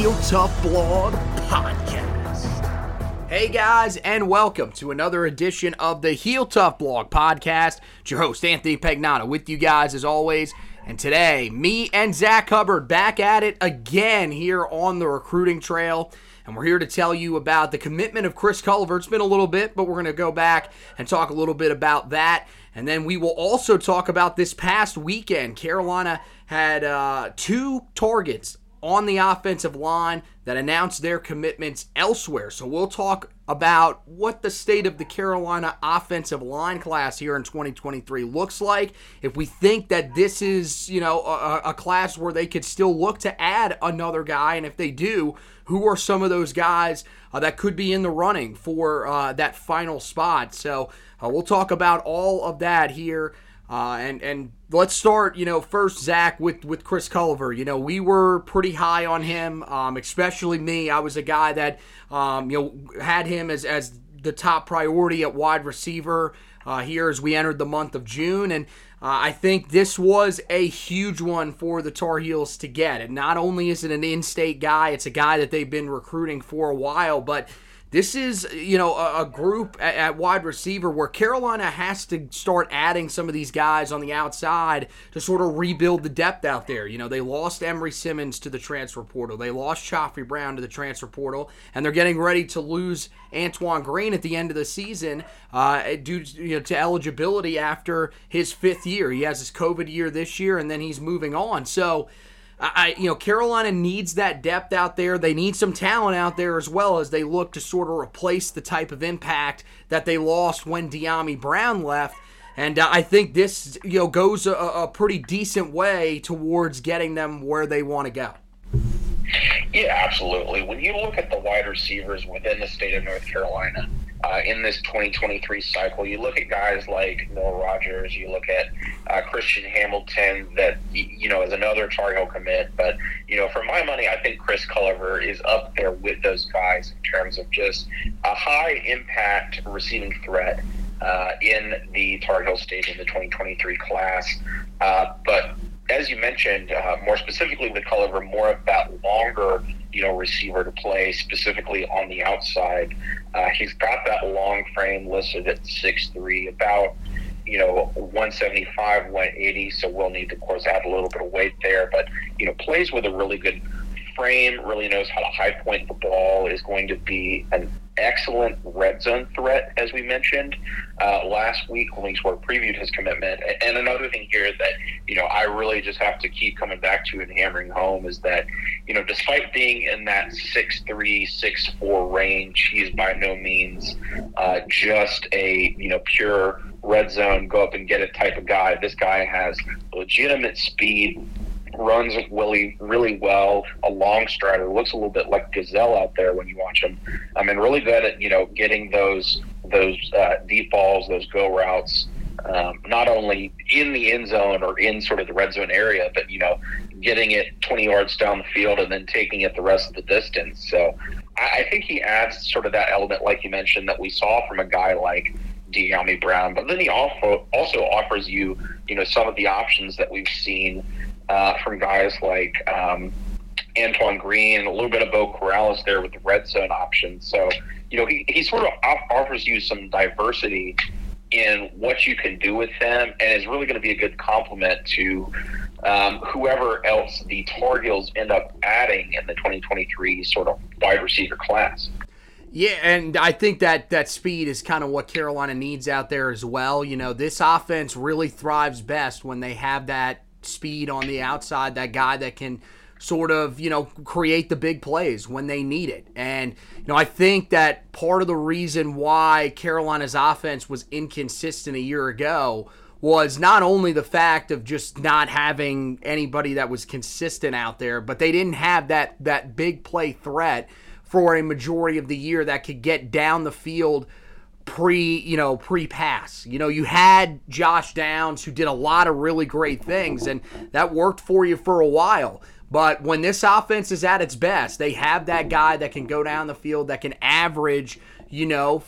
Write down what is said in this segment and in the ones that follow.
Heel Tough Blog Podcast. Hey guys, and welcome to another edition of the Heel Tough Blog Podcast. It's your host, Anthony Pagnotta, with you guys as always. And today, me and Zach Hubbard back at it again here on the recruiting trail. And we're here to tell you about the commitment of Chris Culliver. It's been a little bit, but we're going to go back and talk a little bit about that. And then we will also talk about this past weekend. Carolina had uh, two targets on the offensive line that announced their commitments elsewhere. So we'll talk about what the state of the Carolina offensive line class here in 2023 looks like. If we think that this is, you know, a, a class where they could still look to add another guy, and if they do, who are some of those guys uh, that could be in the running for uh, that final spot? So uh, we'll talk about all of that here. Uh, and and let's start, you know, first Zach with with Chris Culliver. You know, we were pretty high on him, um, especially me. I was a guy that um, you know had him as as the top priority at wide receiver uh, here as we entered the month of June, and uh, I think this was a huge one for the Tar Heels to get. And not only is it an in-state guy, it's a guy that they've been recruiting for a while, but this is, you know, a, a group at, at, wide receiver where Carolina has to start adding some of these guys on the outside to sort of rebuild the depth out there. You know, they lost Emery Simmons to the transfer portal, they lost Khafre Brown to the transfer portal, and they're getting ready to lose Antoine Green at the end of the season uh, due to, you know, to eligibility after his fifth year. He has his COVID year this year, and then he's moving on. So, I, you know, Carolina needs that depth out there. They need some talent out there as well as they look to sort of replace the type of impact that they lost when Dyami Brown left. And uh, I think this, you know, goes a, a pretty decent way towards getting them where they want to go. Yeah, absolutely. When you look at the wide receivers within the state of North Carolina, uh, in this 2023 cycle. You look at guys like Noah Rogers, you look at uh, Christian Hamilton, that you know is another Tar Heel commit. But you know, for my money, I think Chris Culliver is up there with those guys in terms of just a high impact receiving threat. Uh, in the Tar Heel stage in the 2023 class. Uh, but as you mentioned, uh, more specifically with Culliver, more of that longer you know, receiver to play specifically on the outside. Uh, he's got that long frame listed at six three, about you know 175, 180. So we'll need to, of course, add a little bit of weight there. But you know, plays with a really good frame, really knows how to high point the ball, is going to be an excellent red zone threat, as we mentioned uh, last week when we sort of previewed his commitment. And another thing here that, you know, I really just have to keep coming back to and hammering home is that, you know, despite being in that six three, six four range, he's by no means uh, just a, you know, pure red zone, go up and get it type of guy. This guy has legitimate speed runs really, really well. A long strider looks a little bit like Gazelle out there when you watch him. I mean, really good at you know getting those those uh, deep balls, those go routes. um, not only in the end zone or in sort of the red zone area, but you know, getting it 20 yards down the field and then taking it the rest of the distance. So I, I think he adds sort of that element, like you mentioned, that we saw from a guy like Dyami Brown. But then he also also offers you, you know, some of the options that we've seen uh, from guys like. Um, Antoine Green, a little bit of Beau Corrales there with the red zone option. So, you know, he, he sort of offers you some diversity in what you can do with them and is really going to be a good complement to um, whoever else the Tar Heels end up adding in the 2023 sort of wide receiver class. Yeah, and I think that that speed is kind of what Carolina needs out there as well. You know, this offense really thrives best when they have that speed on the outside, that guy that can – sort of, you know, create the big plays when they need it. And, you know, I think that part of the reason why Carolina's offense was inconsistent a year ago was not only the fact of just not having anybody that was consistent out there, but they didn't have that that big play threat for a majority of the year that could get down the field pre, you know, pre-pass. You know, you had Josh Downs who did a lot of really great things and that worked for you for a while. But when this offense is at its best, they have that guy that can go down the field that can average, you know,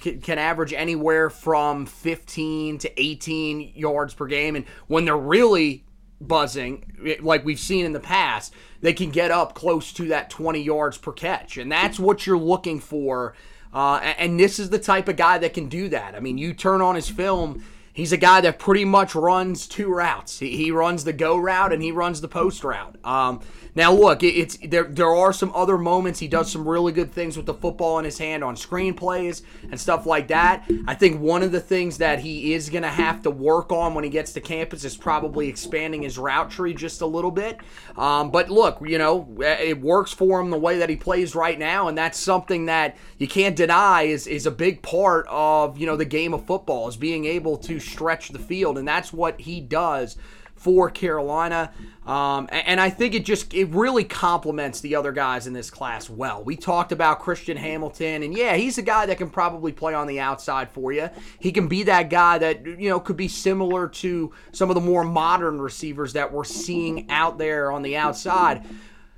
can average anywhere from 15 to 18 yards per game. And when they're really buzzing, like we've seen in the past, they can get up close to that 20 yards per catch. And that's what you're looking for. Uh, and this is the type of guy that can do that. I mean, you turn on his film he's a guy that pretty much runs two routes. He, he runs the go route and he runs the post route. Um, now, look, it, it's there. There are some other moments he does some really good things with the football in his hand on screenplays and stuff like that. I think one of the things that he is going to have to work on when he gets to campus is probably expanding his route tree just a little bit. Um, but look, you know, it works for him the way that he plays right now, and that's something that you can't deny is is a big part of you know the game of football is being able to stretch the field, and that's what he does for Carolina. Um, and I think it just it really complements the other guys in this class well. We talked about Christian Hamilton, and yeah, he's a guy that can probably play on the outside for you. He can be that guy that you know could be similar to some of the more modern receivers that we're seeing out there on the outside.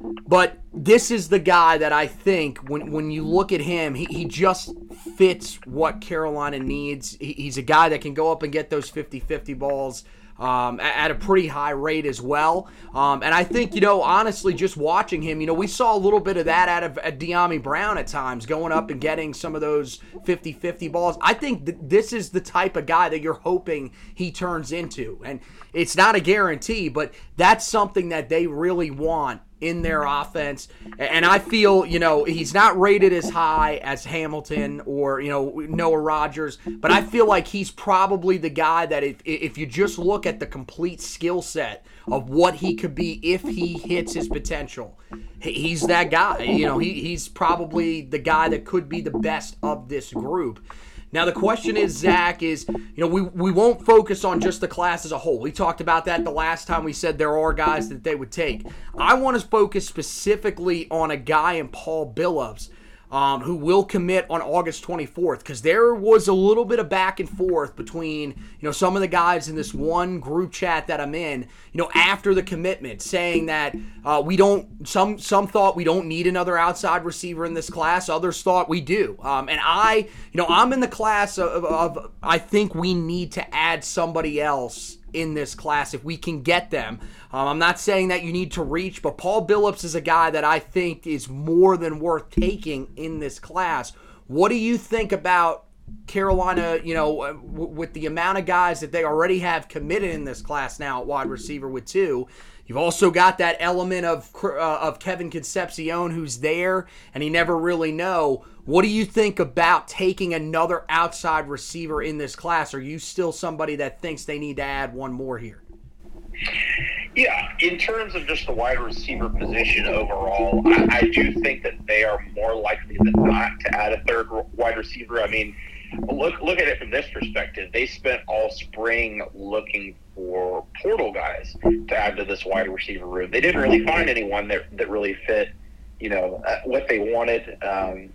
But this is the guy that I think when, when you look at him, he, he just fits what Carolina needs. He, he's a guy that can go up and get those 50 50 balls um, at, a pretty high rate as well. Um, and I think, you know, honestly, just watching him, you know, we saw a little bit of that out of at Dyami Brown at times, going up and getting some of those 50 50 balls. I think th- this is the type of guy that you're hoping he turns into. And it's not a guarantee, but that's something that they really want in their offense. And I feel, you know, he's not rated as high as Hamilton or, you know, Noah Rogers, but I feel like he's probably the guy that if, if you just look at the complete skill set of what he could be if he hits his potential, he's that guy. You know, he, he's probably the guy that could be the best of this group. Now the question is, Zach, is you know we we won't focus on just the class as a whole. We talked about that the last time we said there are guys that they would take. I want to focus specifically on a guy in Paul Billups um, who will commit on August 24th because there was a little bit of back and forth between you know some of the guys in this one group chat that I'm in you know after the commitment saying that uh, we don't some some thought we don't need another outside receiver in this class others thought we do. Um, and I you know I'm in the class of, of I think we need to add somebody else in this class if we can get them. Um, I'm not saying that you need to reach, but Paul Billups is a guy that I think is more than worth taking in this class. What do you think about Carolina, you know, uh, with the amount of guys that they already have committed in this class now at wide receiver with two? You've also got that element of uh, of Kevin Concepcion who's there and he never really know. What do you think about taking another outside receiver in this class? Are you still somebody that thinks they need to add one more here? Yeah, in terms of just the wide receiver position overall, I, I do think that they are more likely than not to add a third wide receiver. I mean, look look at it from this perspective. They spent all spring looking for portal guys to add to this wide receiver room. They didn't really find anyone that that really fit, you know, uh, what they wanted um,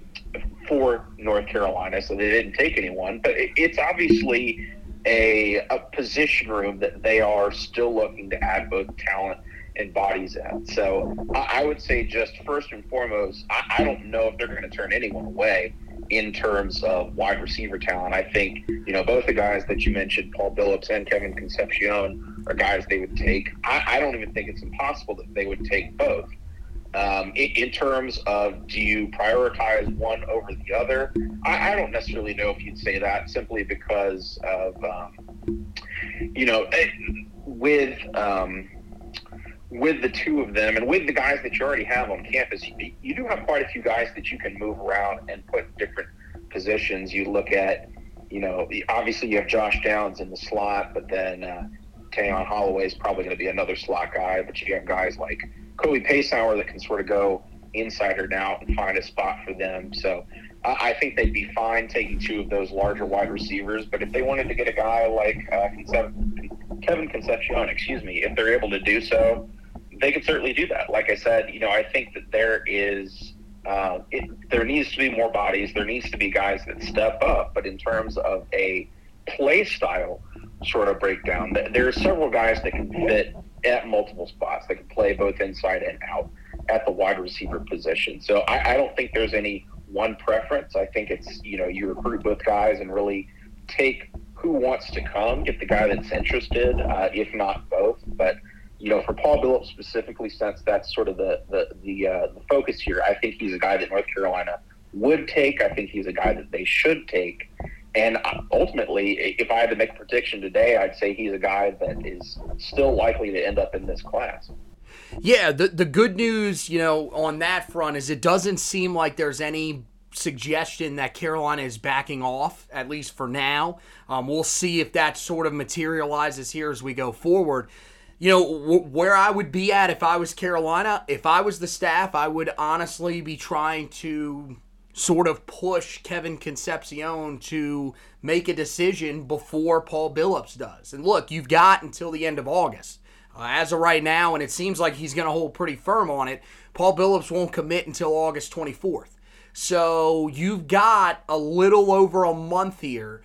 for North Carolina, so they didn't take anyone. But it's obviously a, a position room that they are still looking to add both talent and bodies at. So I, I would say just first and foremost, I, I don't know if they're going to turn anyone away in terms of wide receiver talent. I think, you know, both the guys that you mentioned, Paul Billups and Kevin Concepcion, are guys they would take. I, I don't even think it's impossible that they would take both. Um, in, in, terms of do you prioritize one over the other? I, I, don't necessarily know if you'd say that simply because of, um, you know, eh, with um, with the two of them and with the guys that you already have on campus, you, you do have quite a few guys that you can move around and put different positions. You look at, you know, obviously you have Josh Downs in the slot, but then uh, Tayon Holloway is probably going to be another slot guy. But you have guys like Kobe Paysour that can sort of go inside or out and find a spot for them. So I think they'd be fine taking two of those larger wide receivers. But if they wanted to get a guy like uh, Kevin Concepcion, excuse me, if they're able to do so, they could certainly do that. Like I said, you know, I think that there is uh, it, there needs to be more bodies. There needs to be guys that step up. But in terms of a play style sort of breakdown, there are several guys that can fit at multiple spots. They can play both inside and out at the wide receiver position. So I, I don't think there's any one preference. I think it's you know you recruit both guys and really take who wants to come, get the guy that's interested, uh, if not both. But you know, for Paul Billups specifically, since that's sort of the the the, uh, the focus here, I think he's a guy that North Carolina would take. I think he's a guy that they should take. And ultimately, if I had to make a prediction today, I'd say he's a guy that is still likely to end up in this class. Yeah, the the good news, you know, on that front is it doesn't seem like there's any suggestion that Carolina is backing off, at least for now. Um, we'll see if that sort of materializes here as we go forward you know, w- where I would be at if I was Carolina, if I was the staff, I would honestly be trying to sort of push Kevin Concepcion to make a decision before Paul Billups does. And look, you've got until the end of August. Uh, as of right now, and it seems like he's going to hold pretty firm on it, Paul Billups won't commit until August 24th. So you've got a little over a month here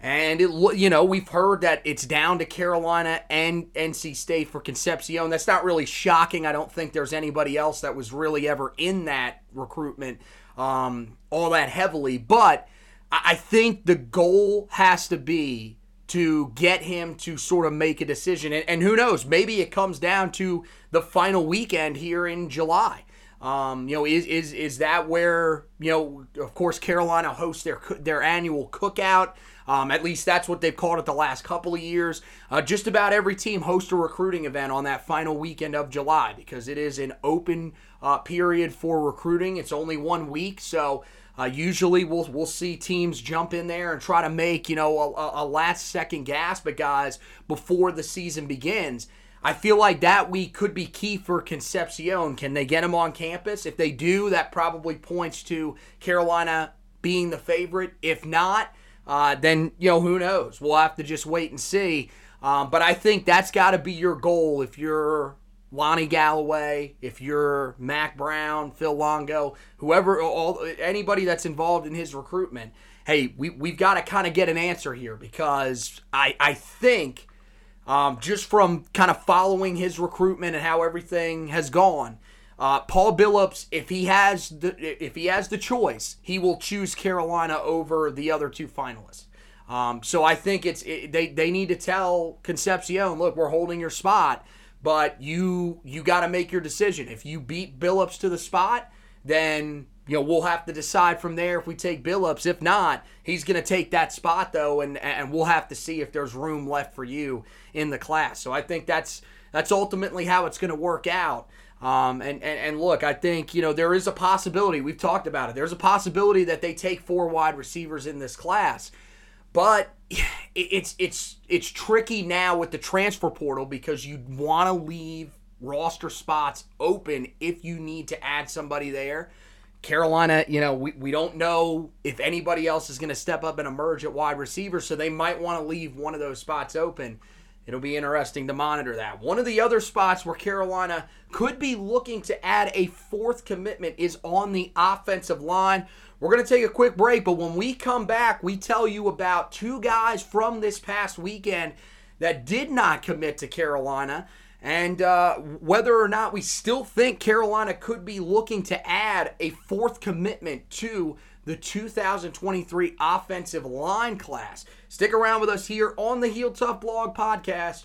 and it, you know, we've heard that it's down to Carolina and NC State for Concepcion. That's not really shocking. I don't think there's anybody else that was really ever in that recruitment um, all that heavily. But I think the goal has to be to get him to sort of make a decision. And, and who knows? Maybe it comes down to the final weekend here in July. Um, you know, is is is that where you know? Of course, Carolina hosts their their annual cookout. Um, at least that's what they've called it the last couple of years. Uh, just about every team hosts a recruiting event on that final weekend of July because it is an open uh, period for recruiting. It's only one week, so uh, usually we'll we'll see teams jump in there and try to make you know a, a last second gasp at guys before the season begins. I feel like that week could be key for Concepcion. Can they get him on campus? If they do, that probably points to Carolina being the favorite. If not, uh, then you know who knows. We'll have to just wait and see. Um, but I think that's got to be your goal if you're Lonnie Galloway, if you're Mack Brown, Phil Longo, whoever, all anybody that's involved in his recruitment. Hey, we we've got to kind of get an answer here because I I think um, just from kind of following his recruitment and how everything has gone uh, Paul Billups, if he has the if he has the choice, he will choose Carolina over the other two finalists. Um, so I think it's it, they they need to tell Concepcion, look, we're holding your spot, but you you got to make your decision. If you beat Billups to the spot, then you know we'll have to decide from there if we take Billups. If not, he's going to take that spot though, and and we'll have to see if there's room left for you in the class. So I think that's that's ultimately how it's going to work out. Um, and, and, and look, I think, you know, there is a possibility, we've talked about it, there's a possibility that they take four wide receivers in this class. But it's it's it's tricky now with the transfer portal because you want to leave roster spots open if you need to add somebody there. Carolina, you know, we, we don't know if anybody else is going to step up and emerge at wide receiver, so they might want to leave one of those spots open. It'll be interesting to monitor that. One of the other spots where Carolina could be looking to add a fourth commitment is on the offensive line. We're going to take a quick break, but when we come back, we tell you about two guys from this past weekend that did not commit to Carolina and uh, whether or not we still think Carolina could be looking to add a fourth commitment to the 2023 offensive line class. Stick around with us here on the Heel Tough Blog podcast.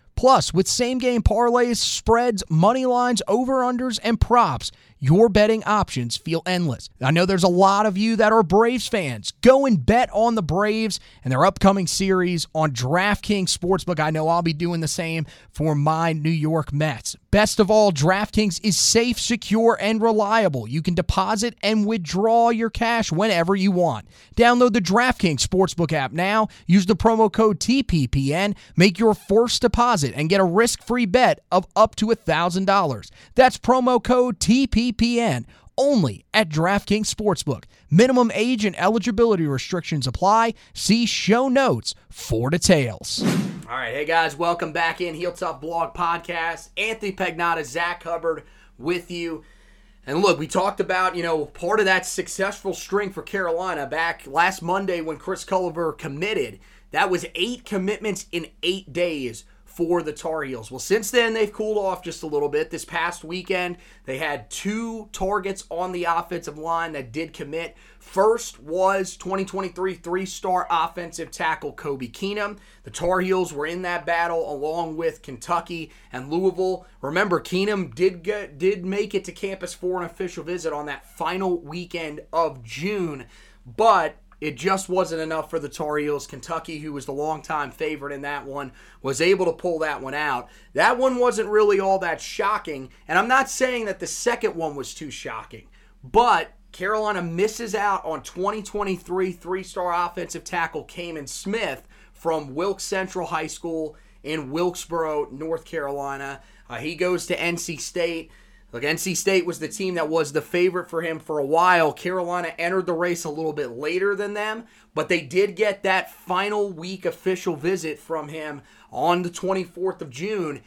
Plus, with same game parlays, spreads, money lines, over unders, and props, your betting options feel endless. I know there's a lot of you that are Braves fans. Go and bet on the Braves and their upcoming series on DraftKings Sportsbook. I know I'll be doing the same for my New York Mets. Best of all, DraftKings is safe, secure, and reliable. You can deposit and withdraw your cash whenever you want. Download the DraftKings Sportsbook app now. Use the promo code TPPN. Make your first deposit and get a risk free bet of up to $1,000. That's promo code TPPN Only at DraftKings Sportsbook. Minimum age and eligibility restrictions apply. See show notes for details. All right, hey guys, welcome back in Heel Tough Blog Podcast. Anthony Pagnotta, Zach Hubbard with you. And look, we talked about, you know, part of that successful string for Carolina back last Monday when Chris Culliver committed. That was eight commitments in eight days for the Tar Heels. Well, since then, they've cooled off just a little bit. This past weekend, they had two targets on the offensive line that did commit. First was 2023 three star offensive tackle Kobe Keenum. The Tar Heels were in that battle along with Kentucky and Louisville. Remember, Keenum did get, did make it to campus for an official visit on that final weekend of June, but it just wasn't enough for the Tar Heels. Kentucky, who was the longtime favorite in that one, was able to pull that one out. That one wasn't really all that shocking, and I'm not saying that the second one was too shocking, but Carolina misses out on 2023 three star offensive tackle Kamen Smith from Wilkes Central High School in Wilkesboro, North Carolina. Uh, he goes to NC State. Look, NC State was the team that was the favorite for him for a while. Carolina entered the race a little bit later than them, but they did get that final week official visit from him on the 24th of June.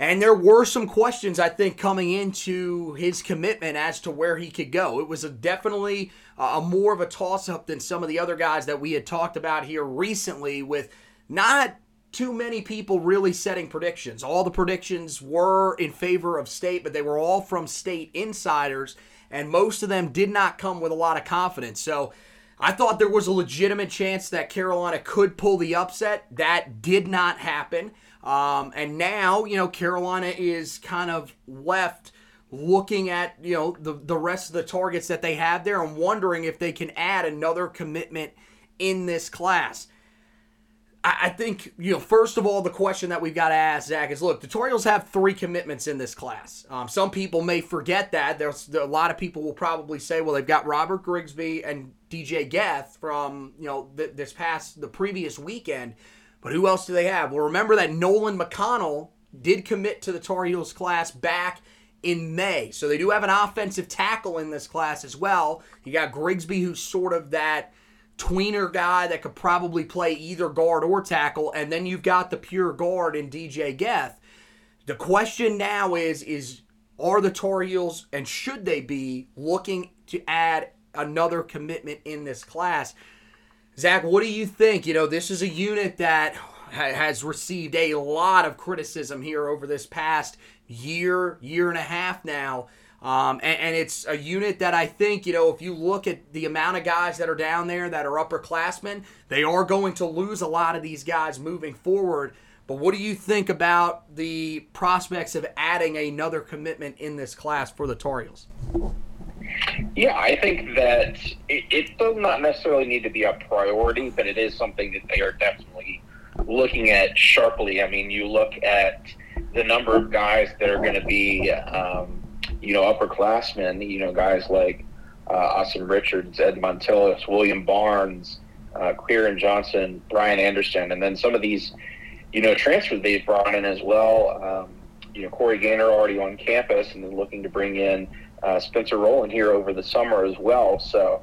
And there were some questions, I think, coming into his commitment as to where he could go. It was a definitely uh, a more of a toss up than some of the other guys that we had talked about here recently, with not too many people really setting predictions. All the predictions were in favor of state, but they were all from state insiders, and most of them did not come with a lot of confidence. So I thought there was a legitimate chance that Carolina could pull the upset. That did not happen. Um, and now, you know, Carolina is kind of left looking at, you know, the, the rest of the targets that they have there and wondering if they can add another commitment in this class. I think, you know, first of all, the question that we've got to ask, Zach, is look, Heels have three commitments in this class. Um, some people may forget that. There's a lot of people will probably say, well, they've got Robert Grigsby and DJ Geth from, you know, th- this past, the previous weekend. But who else do they have? Well, remember that Nolan McConnell did commit to the Tar Heels class back in May. So they do have an offensive tackle in this class as well. You got Grigsby, who's sort of that tweener guy that could probably play either guard or tackle, and then you've got the pure guard in DJ Geth. The question now is is are the Tar Heels and should they be looking to add another commitment in this class? Zach, what do you think? You know, this is a unit that has received a lot of criticism here over this past year, year and a half now. Um, and, and, it's a unit that I think, you know, if you look at the amount of guys that are down there that are upperclassmen, they are going to lose a lot of these guys moving forward. But what do you think about the prospects of adding another commitment in this class for the Tar Heels? Yeah, I think that it, it does not necessarily need to be a priority, but it is something that they are definitely looking at sharply. I mean, you look at the number of guys that are going to be um, you know, upperclassmen, you know, guys like uh, Asim Richards, Ed Montilus, William Barnes, uh, Kieran Johnson, Brian Anderson, and then some of these, you know, transfers they've brought in as well. Um, you know, Corey Gaynor already on campus, and then looking to bring in uh, Spencer Rolland here over the summer as well. So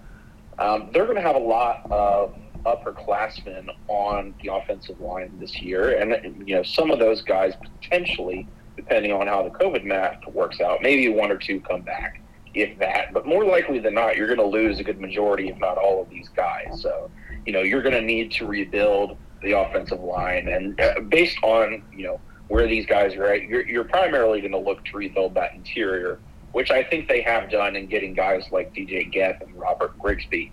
um, they're going to have a lot of upperclassmen on the offensive line this year, and you know, some of those guys potentially, depending on how the COVID math works out, maybe one or two come back if that. But more likely than not, you're going to lose a good majority, if not all, of these guys. So, you know, you're going to need to rebuild the offensive line, and uh, based on you know where these guys are at, you're, you're primarily going to look to rebuild that interior, which I think they have done in getting guys like DJ Geth and Robert Grigsby.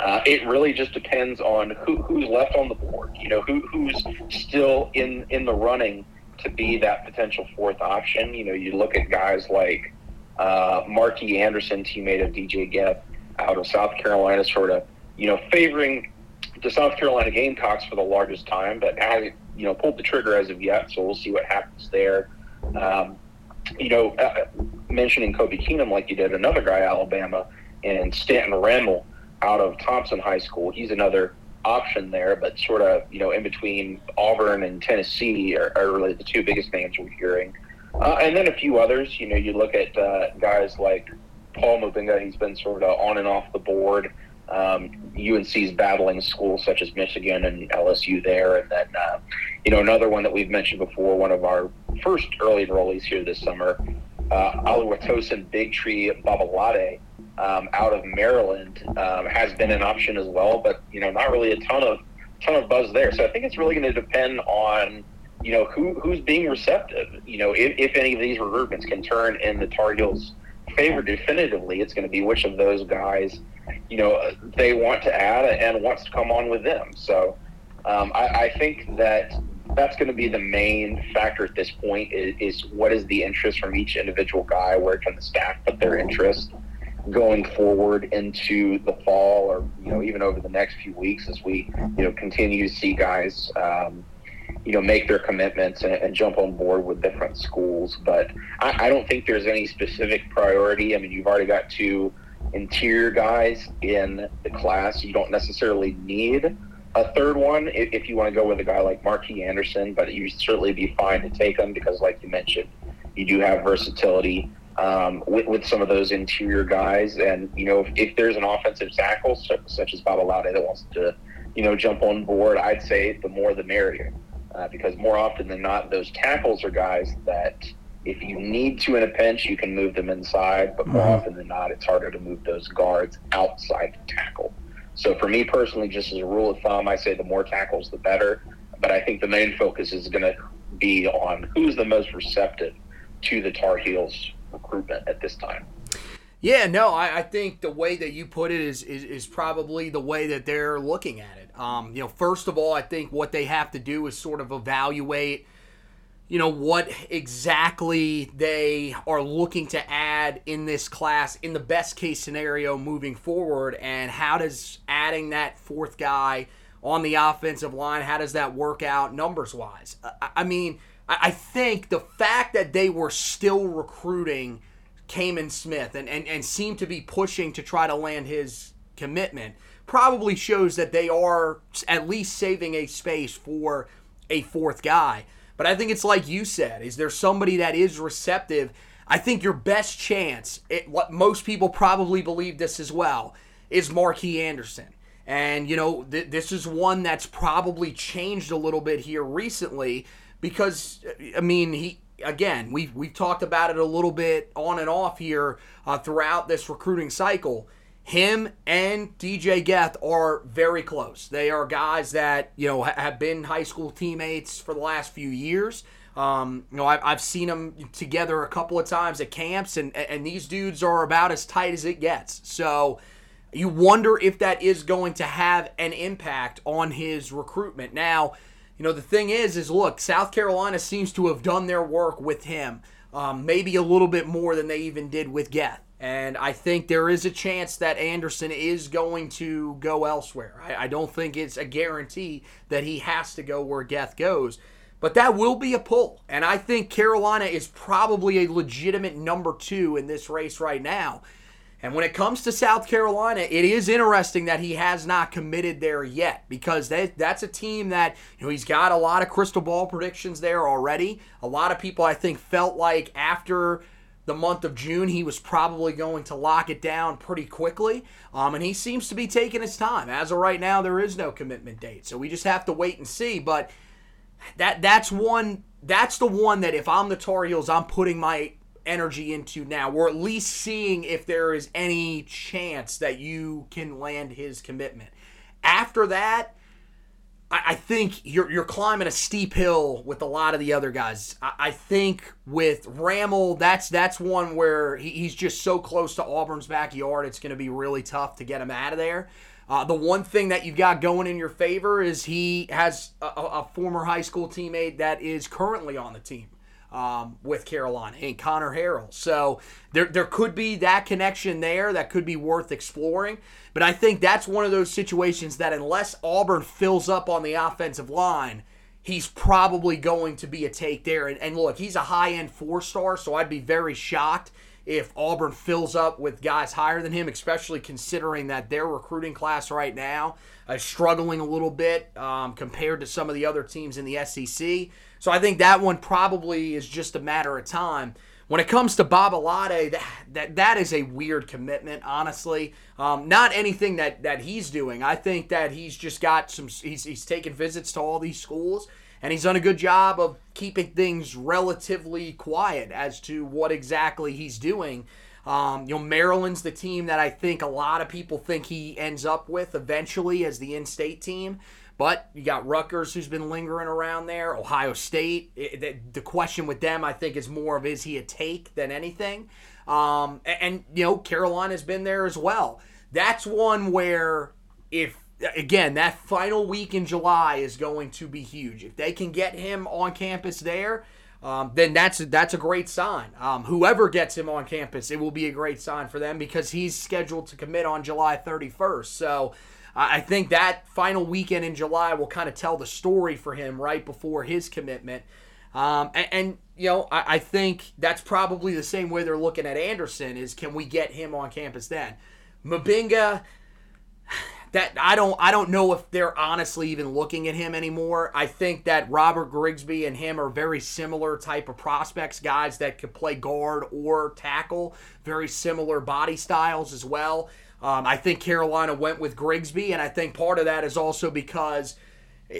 Uh, it really just depends on who, who's left on the board. You know, who, who's still in in the running to be that potential fourth option. You know, you look at guys like uh, Marky Anderson, teammate of DJ Geth out of South Carolina, sort of, you know, favoring the South Carolina Gamecocks for the largest time, but hasn't, you know, pulled the trigger as of yet. So we'll see what happens there. Um, you know, uh, mentioning Kobe Keenum like you did, another guy, Alabama, and Stanton Ramil out of Thompson High School. He's another option there, but sort of, you know, in between Auburn and Tennessee are, are really the two biggest names we're hearing. Uh, and then a few others. You know, you look at uh, guys like Paul Mubenga. He's been sort of on and off the board. Um, UNC's battling schools such as Michigan and LSU there, and then uh, you know another one that we've mentioned before. One of our first early enrollees here this summer, uh, Big Tree Babalade. Um, out of Maryland um, has been an option as well, but you know not really a ton of ton of buzz there. So I think it's really going to depend on you know, who who's being receptive? You know, if, if any of these recruitments can turn in the Tar Heels' favor definitively, it's going to be which of those guys, you know, they want to add and wants to come on with them. So um, I, I think that that's going to be the main factor at this point is, is what is the interest from each individual guy? Where can the staff put their interest? Going forward into the fall or you know even over the next few weeks as we you know continue to see guys um, you know, make their commitments and, and jump on board with different schools. But I, I, don't think there's any specific priority. I mean, you've already got two interior guys in the class. You don't necessarily need a third one if, if you want to go with a guy like Marky Anderson, but you certainly be fine to take him because, like you mentioned, you do have versatility. Um, with, with some of those interior guys, and you know if, if there's an offensive tackle such, such as Babalade that wants to, you know, jump on board, I'd say the more the merrier uh, because more often than not, those tackles are guys that if you need to in a pinch, you can move them inside, but more mm-hmm. often than not, it's harder to move those guards outside the tackle. So for me personally, just as a rule of thumb, I say the more tackles, the better. But I think the main focus is going to be on who's the most receptive to the Tar Heels recruitment at this time. Yeah, no, I, I, think the way that you put it is, is, is probably the way that they're looking at it. Um, you know, first of all, I think what they have to do is sort of evaluate, you know, what exactly they are looking to add in this class in the best case scenario moving forward, and how does adding that fourth guy on the offensive line, how does that work out numbers wise? I, I mean, I, I think the fact that they were still recruiting Kamen Smith and, and, and seem to be pushing to try to land his commitment probably shows that they are at least saving a space for a fourth guy. But I think it's like you said, is there somebody that is receptive? I think your best chance, it, what most people probably believe this as well, is Marky Anderson. And, you know, th- this is one that's probably changed a little bit here recently because, I mean, he again, we've we've talked about it a little bit on and off here uh, throughout this recruiting cycle. Him and DJ Geth are very close. They are guys that you know have been high school teammates for the last few years. Um, you know, I've, I've seen them together a couple of times at camps, and and these dudes are about as tight as it gets. So you wonder if that is going to have an impact on his recruitment. Now, you know, the thing is, is look, South Carolina seems to have done their work with him, um, maybe a little bit more than they even did with Geth. And I think there is a chance that Anderson is going to go elsewhere. I, I don't think it's a guarantee that he has to go where Geth goes, but that will be a pull. And I think Carolina is probably a legitimate number two in this race right now. And when it comes to South Carolina, it is interesting that he has not committed there yet because that, that's a team that, you know, he's got a lot of crystal ball predictions there already. A lot of people, I think, felt like after the month of June, he was probably going to lock it down pretty quickly. Um, and he seems to be taking his time. As of right now, there is no commitment date. So we just have to wait and see. But that that's one that's the one that if I'm the Tar Heels, I'm putting my energy into now. We're at least seeing if there is any chance that you can land his commitment. After that, I, think you're you're climbing a steep hill with a lot of the other guys. I, think with Ramil, that's that's one where he's just so close to Auburn's backyard. It's going to be really tough to get him out of there. Uh, the one thing that you've got going in your favor is he has a, a former high school teammate that is currently on the team um, with Carolina and Conner Harrell. So there, there could be that connection there that could be worth exploring. But I think that's one of those situations that unless Auburn fills up on the offensive line, he's probably going to be a take there. And, and look, he's a high end four star, so I'd be very shocked if Auburn fills up with guys higher than him, especially considering that their recruiting class right now is struggling a little bit um, compared to some of the other teams in the SEC. So I think that one probably is just a matter of time. When it comes to Babalade, that, that, that is a weird commitment, honestly. Um, not anything that, that he's doing. I think that he's just got some, he's, he's taken visits to all these schools and he's done a good job of keeping things relatively quiet as to what exactly he's doing. Um, you know, Maryland's the team that I think a lot of people think he ends up with eventually as the in-state team. But you got Rutgers, who's been lingering around there. Ohio State. It, the, the, question with them, I think, is more of is he a take than anything. Um, and, and you know, Carolina's been there as well. That's one where if again, that final week in July is going to be huge. If they can get him on campus there, um, then that's that's a great sign. Um, whoever gets him on campus, it will be a great sign for them because he's scheduled to commit on July 31st. So I think that final weekend in July will kind of tell the story for him right before his commitment. Um, and, and, you know, I, I think that's probably the same way they're looking at Anderson is can we get him on campus then? Mubenga, that I don't I don't know if they're honestly even looking at him anymore. I think that Robert Grigsby and him are very similar type of prospects, guys that could play guard or tackle, very similar body styles as well. Um, I think Carolina went with Grigsby, and I think part of that is also because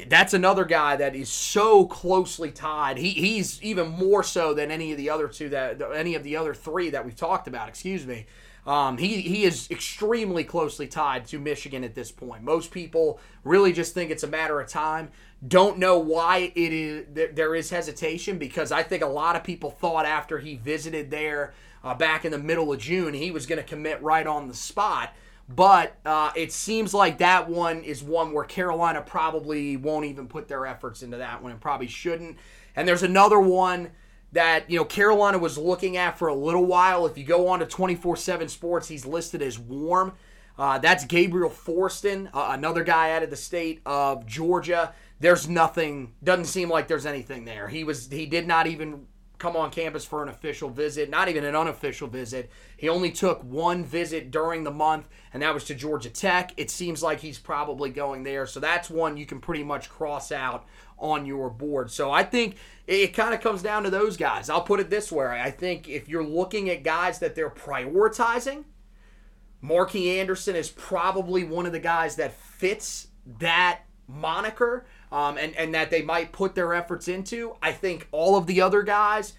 that's another guy that is so closely tied. He, he's even more so than any of the other two that any of the other three that we've talked about. Excuse me. Um, he, he is extremely closely tied to Michigan at this point. Most people really just think it's a matter of time. Don't know why it is there is hesitation because I think a lot of people thought after he visited there uh, back in the middle of June he was going to commit right on the spot. But uh, it seems like that one is one where Carolina probably won't even put their efforts into that one and probably shouldn't. And there's another one that you know Carolina was looking at for a little while. If you go on to 24/7 Sports, he's listed as warm. Uh, that's Gabriel Forston, uh, another guy out of the state of Georgia. There's nothing. Doesn't seem like there's anything there. He was. He did not even come on campus for an official visit, not even an unofficial visit. He only took one visit during the month, and that was to Georgia Tech. It seems like he's probably going there. So that's one you can pretty much cross out on your board. So I think it kind of comes down to those guys. I'll put it this way I think if you're looking at guys that they're prioritizing, Marky Anderson is probably one of the guys that fits that moniker um, and, and that they might put their efforts into. I think all of the other guys,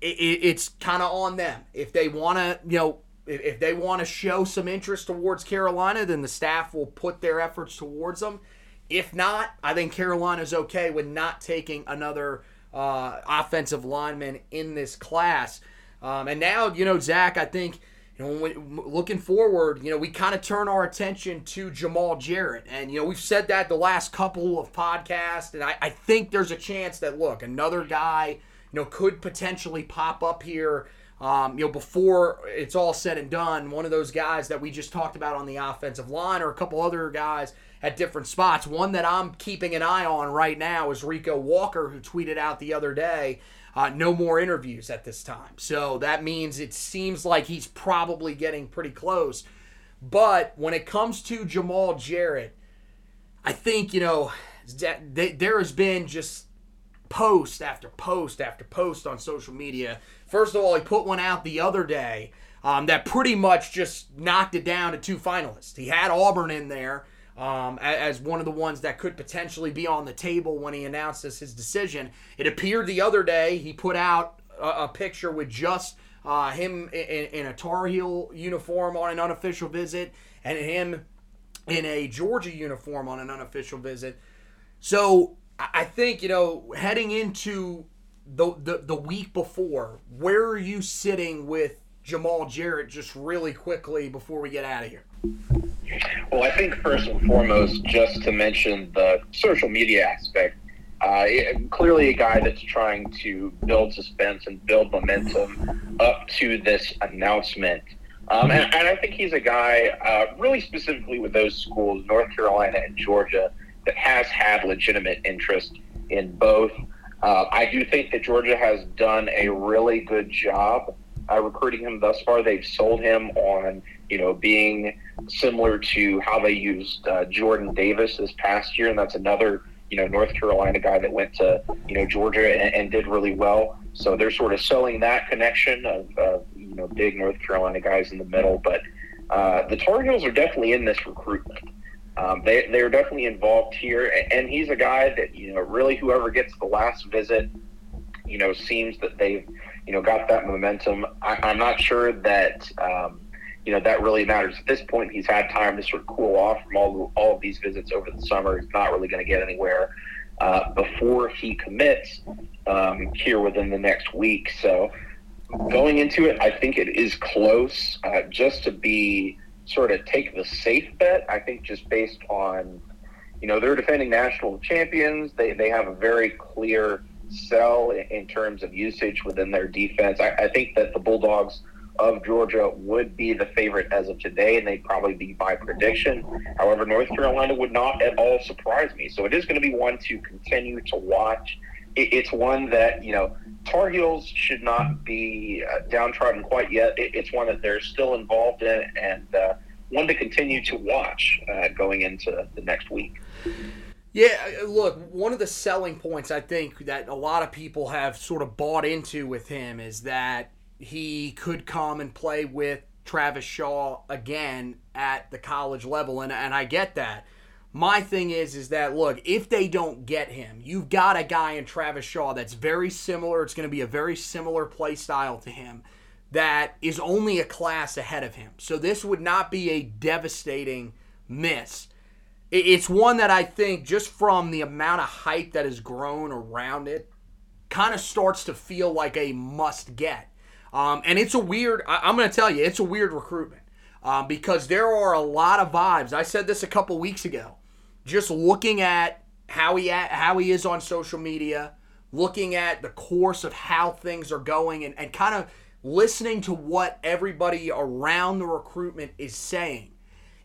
it, it's kind of on them. If they want to, you know, if, if they want to show some interest towards Carolina, then the staff will put their efforts towards them. If not, I think Carolina's okay with not taking another uh, offensive lineman in this class. Um, and now, you know, Zach, I think, you know, we, looking forward, you know, we kind of turn our attention to Jamaal Jarrett. And, you know, we've said that the last couple of podcasts. And I, I think there's a chance that, look, another guy, you know, could potentially pop up here. Um, you know, before it's all said and done, one of those guys that we just talked about on the offensive line, or a couple other guys at different spots. One that I'm keeping an eye on right now is Rico Walker, who tweeted out the other day. Uh, no more interviews at this time. So that means it seems like he's probably getting pretty close. But when it comes to Jamaal Jarrett, I think, you know, there has been just post after post after post on social media. First of all, he put one out the other day um, that pretty much just knocked it down to two finalists. He had Auburn in there um, as one of the ones that could potentially be on the table when he announces his decision. It appeared the other day he put out a, a picture with just uh, him in, in, a Tar Heel uniform on an unofficial visit and him in a Georgia uniform on an unofficial visit. So I think you know heading into the, the the week before, where are you sitting with Jamaal Jarrett? Just really quickly before we get out of here. Well, I think first and foremost, just to mention the social media aspect. Uh, clearly, a guy that's trying to build suspense and build momentum up to this announcement. Um, and, and, I think he's a guy, uh, really specifically with those schools, North Carolina and Georgia, that has had legitimate interest in both. Uh, I do think that Georgia has done a really good job uh, recruiting him thus far. They've sold him on, you know, being similar to how they used uh, Jordan Davis this past year, and that's another, you know, North Carolina guy that went to, you know, Georgia and, and did really well. So they're sort of selling that connection of, uh, you know, big North Carolina guys in the middle. But uh, the Tar Heels are definitely in this recruitment. Um, they they're definitely involved here, and he's a guy that you know really whoever gets the last visit, you know, seems that they've you know got that momentum. I, am not sure that um, you know that really matters at this point. He's had time to sort of cool off from all all of these visits over the summer. He's not really going to get anywhere uh, before he commits um, here within the next week. So going into it, I think it is close. Uh, just to be sort of take the safe bet. I think just based on, you know, they're defending national champions. They they have a very clear sell in terms of usage within their defense. I, I think that the Bulldogs of Georgia would be the favorite as of today, and they'd probably be my prediction. However, North Carolina would not at all surprise me. So it is going to be one to continue to watch. It's one that, you know, Tar Heels should not be uh, downtrodden quite yet. It's one that they're still involved in, and uh, one to continue to watch uh, going into the next week. Yeah, uh, look, one of the selling points I think that a lot of people have sort of bought into with him is that he could come and play with Travis Shaw again at the college level, and, and I get that. My thing is, is that look, if they don't get him, you've got a guy in Travis Shaw that's very similar. It's going to be a very similar play style to him that is only a class ahead of him. So this would not be a devastating miss. It's one that I think just from the amount of hype that has grown around it, kind of starts to feel like a must get. Um, and it's a weird, I, am going to tell you, it's a weird recruitment um, because there are a lot of vibes. I said this a couple weeks ago just looking at how he at, how he is on social media, looking at the course of how things are going, and, and kind of listening to what everybody around the recruitment is saying.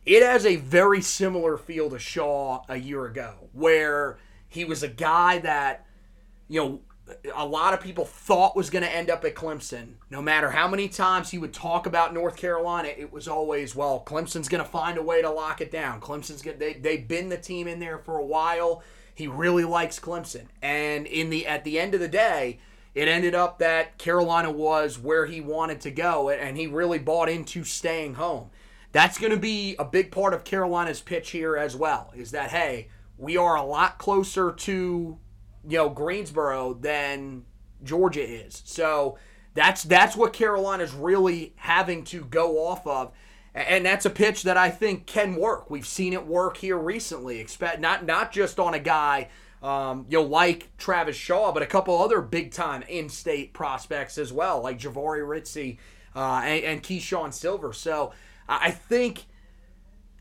It has a very similar feel to Shaw a year ago, where he was a guy that, you know, a lot of people thought was going to end up at Clemson. No matter how many times he would talk about North Carolina, it was always, well, Clemson's going to find a way to lock it down. Clemson's going they they've been the team in there for a while. He really likes Clemson. And in the at the end of the day, it ended up that Carolina was where he wanted to go and he really bought into staying home. That's going to be a big part of Carolina's pitch here as well. Is that hey, we are a lot closer to you know Greensboro than Georgia is. So that's that's what Carolina's really having to go off of. And that's a pitch that I think can work. We've seen it work here recently. Expect not not just on a guy um, you know, like Travis Shaw, but a couple other big time in state prospects as well, like Jahvaree Ritzie uh, and, and Keeshawn Silver. So I think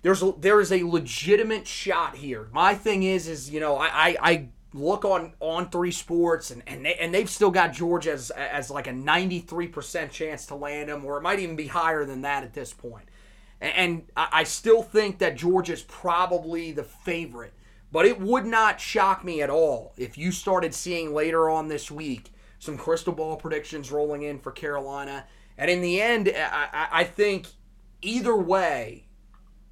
there's a, there is a legitimate shot here. My thing is, is you know, I, I, I look on on three sports and and, they, and they've still got Georgia as, as like a 93% chance to land him or it might even be higher than that at this point. point And I still think that Georgia's probably the favorite. But it would not shock me at all if you started seeing later on this week some crystal ball predictions rolling in for Carolina. And in the end, I, I think either way,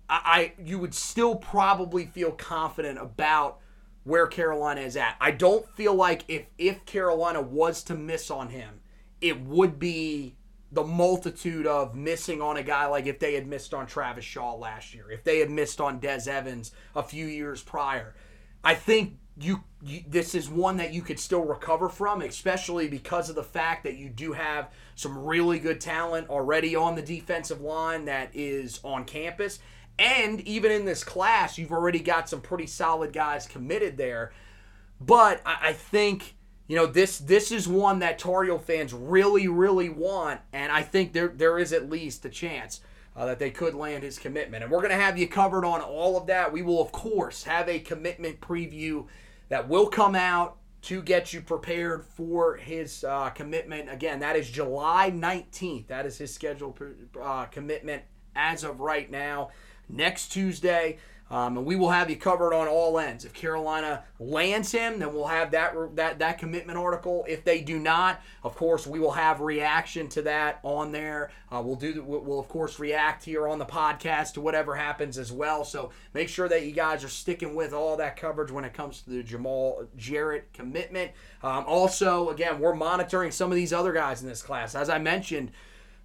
I, I you would still probably feel confident about where Carolina is at. I don't feel like if if Carolina was to miss on him, it would be the multitude of missing on a guy like if they had missed on Travis Shaw last year, if they had missed on Des Evans a few years prior. I think you, you, this is one that you could still recover from, especially because of the fact that you do have some really good talent already on the defensive line that is on campus. And even in this class, you've already got some pretty solid guys committed there. But I, I think you know this this is one that Tar fans really really want, and I think there there is at least a chance. Uh, that they could land his commitment. And we're going to have you covered on all of that. We will, of course, have a commitment preview that will come out to get you prepared for his uh, commitment. Again, that is July 19th. That is his scheduled uh, commitment as of right now. Next Tuesday, um, and we will have you covered on all ends. If Carolina lands him, then we'll have that that that commitment article. If they do not, of course, we will have reaction to that on there. Uh, we'll do we'll of course react here on the podcast to whatever happens as well. So make sure that you guys are sticking with all that coverage when it comes to the Jamaal Jarrett commitment. Um, also, again, we're monitoring some of these other guys in this class, as I mentioned.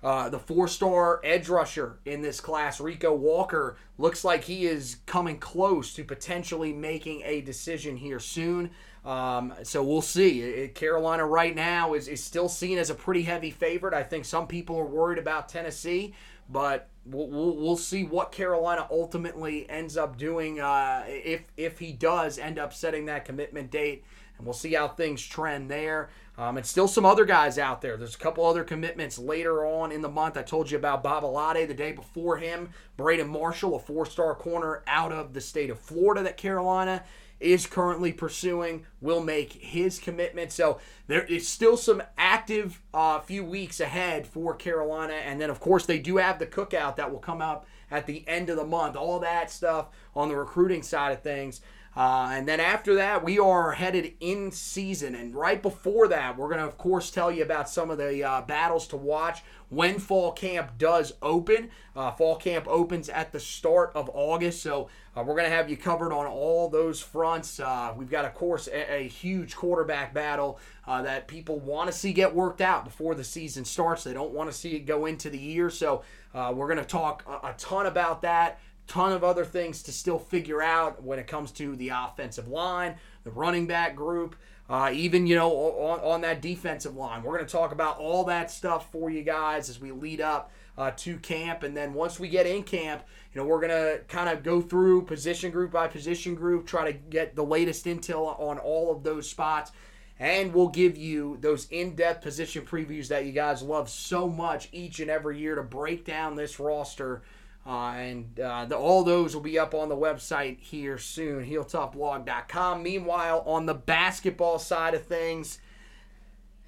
Uh, the four star edge rusher in this class, Rico Walker, looks like he is coming close to potentially making a decision here soon. Um, so we'll see. It, Carolina right now is, is still seen as a pretty heavy favorite. I think some people are worried about Tennessee, but we'll, we'll, we'll see what Carolina ultimately ends up doing uh, if, if he does end up setting that commitment date. And we'll see how things trend there. Um, and still some other guys out there. There's a couple other commitments later on in the month. I told you about Babalade the day before him. Braden Marshall, a four-star corner out of the state of Florida that Carolina is currently pursuing, will make his commitment. So there is still some active uh, few weeks ahead for Carolina. And then, of course, they do have the cookout that will come up at the end of the month. All that stuff on the recruiting side of things. Uh, and then after that, we are headed in season. And right before that, we're going to, of course, tell you about some of the uh, battles to watch when fall camp does open. Uh, fall camp opens at the start of August. So uh, we're going to have you covered on all those fronts. Uh, we've got, of course, a, a huge quarterback battle uh, that people want to see get worked out before the season starts. They don't want to see it go into the year. So we're going to talk a, a ton about that ton of other things to still figure out when it comes to the offensive line, the running back group, uh, even you know on, on that defensive line. We're going to talk about all that stuff for you guys as we lead up uh, to camp, and then once we get in camp, you know we're going to kind of go through position group by position group, try to get the latest intel on all of those spots. And we'll give you those in depth position previews that you guys love so much each and every year to break down this roster uh, and uh, the, all those will be up on the website here soon, heeltoughblog.com. Meanwhile, on the basketball side of things,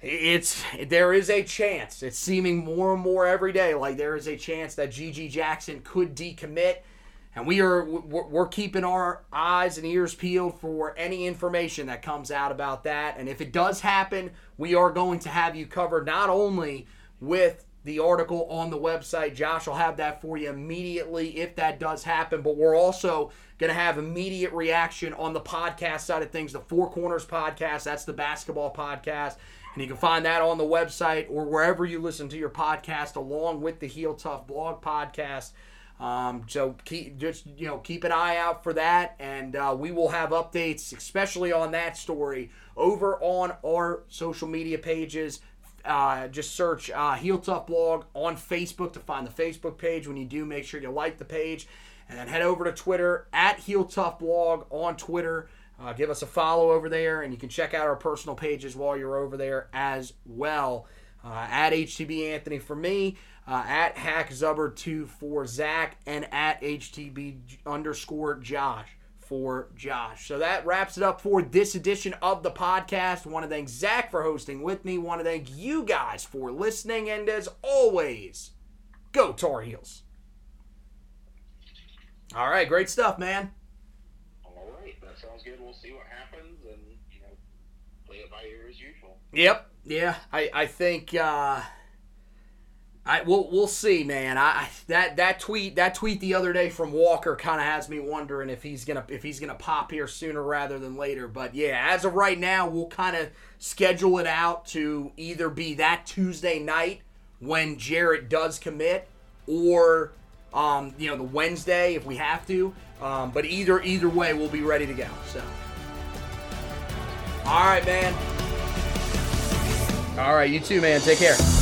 it's there is a chance. It's seeming more and more every day like there is a chance that GG Jackson could decommit, and we are we're keeping our eyes and ears peeled for any information that comes out about that. And if it does happen, we are going to have you covered not only with the article on the website. Josh will have that for you immediately if that does happen. But we're also going to have immediate reaction on the podcast side of things, the Four Corners podcast. That's the basketball podcast. And you can find that on the website or wherever you listen to your podcast, along with the Heel Tough blog podcast. Um, so keep just you know keep an eye out for that, and uh, we will have updates, especially on that story, over on our social media pages. Uh, just search uh, Heel Tough Blog on Facebook to find the Facebook page. When you do, make sure you like the page. And then head over to Twitter at Heel Tough Blog on Twitter. Uh, give us a follow over there, and you can check out our personal pages while you're over there as well. Uh, at HTB Anthony for me, uh, at Hack Zubber 2 for Zach, and at HTB underscore Josh for Josh. So that wraps it up for this edition of the podcast. Want to thank Zach for hosting with me. Want to thank you guys for listening. And as always, go Tar Heels. All right, great stuff, man. All right, that sounds good. We'll see what happens, and you know, play it by ear as usual. Yep. Yeah, I I think uh I we'll we'll see, man. I that that tweet that tweet the other day from Walker kind of has me wondering if he's gonna if he's gonna pop here sooner rather than later. But yeah, as of right now, we'll kind of schedule it out to either be that Tuesday night when Jarrett does commit, or um, you know the Wednesday if we have to. Um, but either either way, we'll be ready to go. So, all right, man. All right, you too, man. Take care.